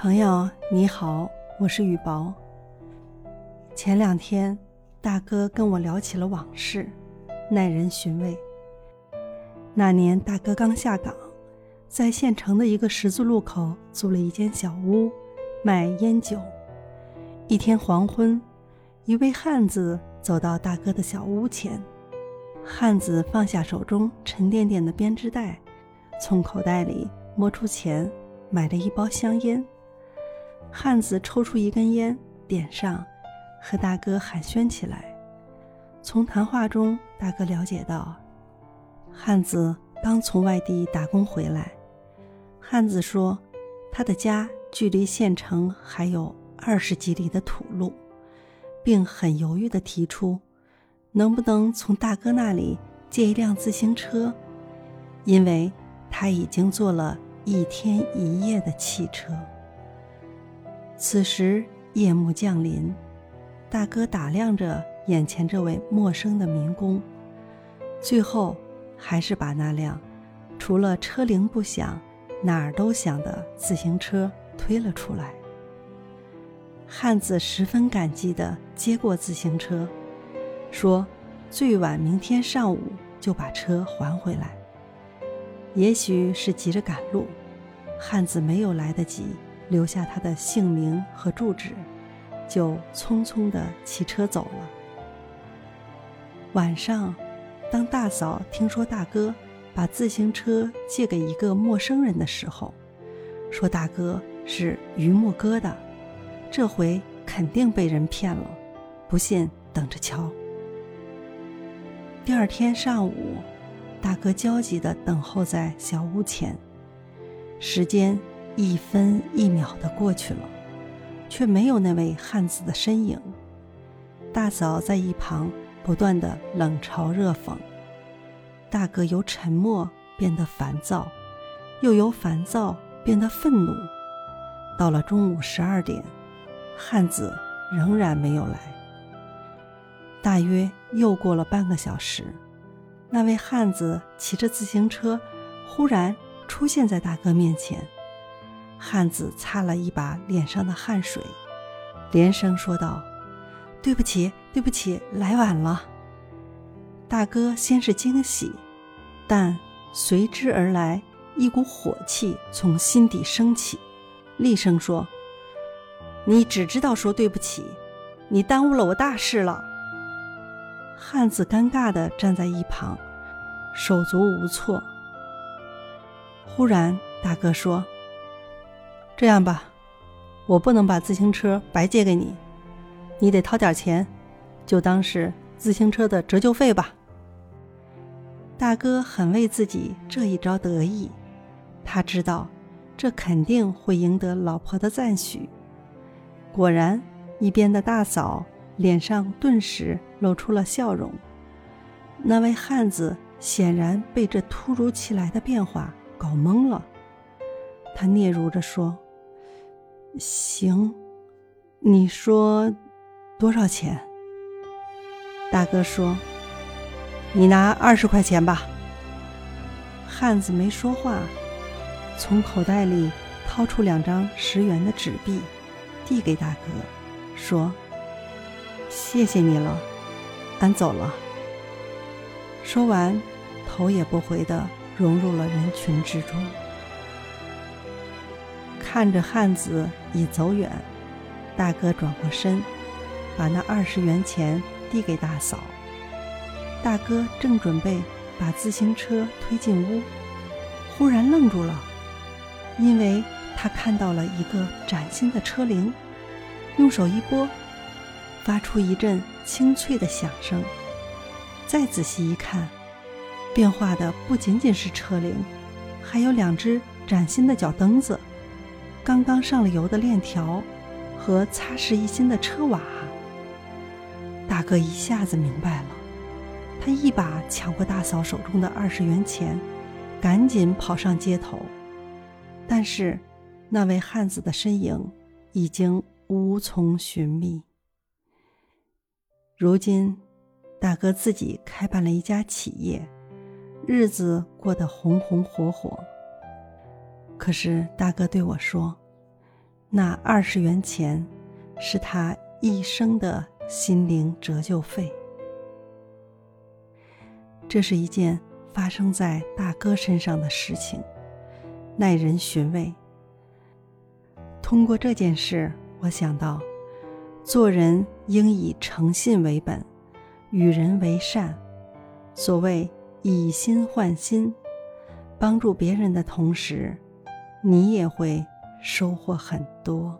朋友你好，我是雨薄。前两天，大哥跟我聊起了往事，耐人寻味。那年大哥刚下岗，在县城的一个十字路口租了一间小屋，卖烟酒。一天黄昏，一位汉子走到大哥的小屋前，汉子放下手中沉甸甸的编织袋，从口袋里摸出钱，买了一包香烟。汉子抽出一根烟，点上，和大哥寒暄起来。从谈话中，大哥了解到，汉子刚从外地打工回来。汉子说，他的家距离县城还有二十几里的土路，并很犹豫地提出，能不能从大哥那里借一辆自行车，因为他已经坐了一天一夜的汽车。此时夜幕降临，大哥打量着眼前这位陌生的民工，最后还是把那辆除了车铃不响，哪儿都响的自行车推了出来。汉子十分感激地接过自行车，说：“最晚明天上午就把车还回来。”也许是急着赶路，汉子没有来得及。留下他的姓名和住址，就匆匆地骑车走了。晚上，当大嫂听说大哥把自行车借给一个陌生人的时候，说大哥是榆木疙瘩，这回肯定被人骗了，不信等着瞧。第二天上午，大哥焦急地等候在小屋前，时间。一分一秒的过去了，却没有那位汉子的身影。大嫂在一旁不断的冷嘲热讽。大哥由沉默变得烦躁，又由烦躁变得愤怒。到了中午十二点，汉子仍然没有来。大约又过了半个小时，那位汉子骑着自行车，忽然出现在大哥面前。汉子擦了一把脸上的汗水，连声说道：“对不起，对不起，来晚了。”大哥先是惊喜，但随之而来一股火气从心底升起，厉声说：“你只知道说对不起，你耽误了我大事了。”汉子尴尬地站在一旁，手足无措。忽然，大哥说。这样吧，我不能把自行车白借给你，你得掏点钱，就当是自行车的折旧费吧。大哥很为自己这一招得意，他知道这肯定会赢得老婆的赞许。果然，一边的大嫂脸上顿时露出了笑容。那位汉子显然被这突如其来的变化搞懵了，他嗫嚅着说。行，你说多少钱？大哥说：“你拿二十块钱吧。”汉子没说话，从口袋里掏出两张十元的纸币，递给大哥，说：“谢谢你了，俺走了。”说完，头也不回的融入了人群之中。看着汉子已走远，大哥转过身，把那二十元钱递给大嫂。大哥正准备把自行车推进屋，忽然愣住了，因为他看到了一个崭新的车铃，用手一拨，发出一阵清脆的响声。再仔细一看，变化的不仅仅是车铃，还有两只崭新的脚蹬子。刚刚上了油的链条，和擦拭一新的车瓦。大哥一下子明白了，他一把抢过大嫂手中的二十元钱，赶紧跑上街头。但是，那位汉子的身影已经无从寻觅。如今，大哥自己开办了一家企业，日子过得红红火火。可是大哥对我说：“那二十元钱是他一生的心灵折旧费。这是一件发生在大哥身上的事情，耐人寻味。通过这件事，我想到，做人应以诚信为本，与人为善。所谓以心换心，帮助别人的同时，你也会收获很多。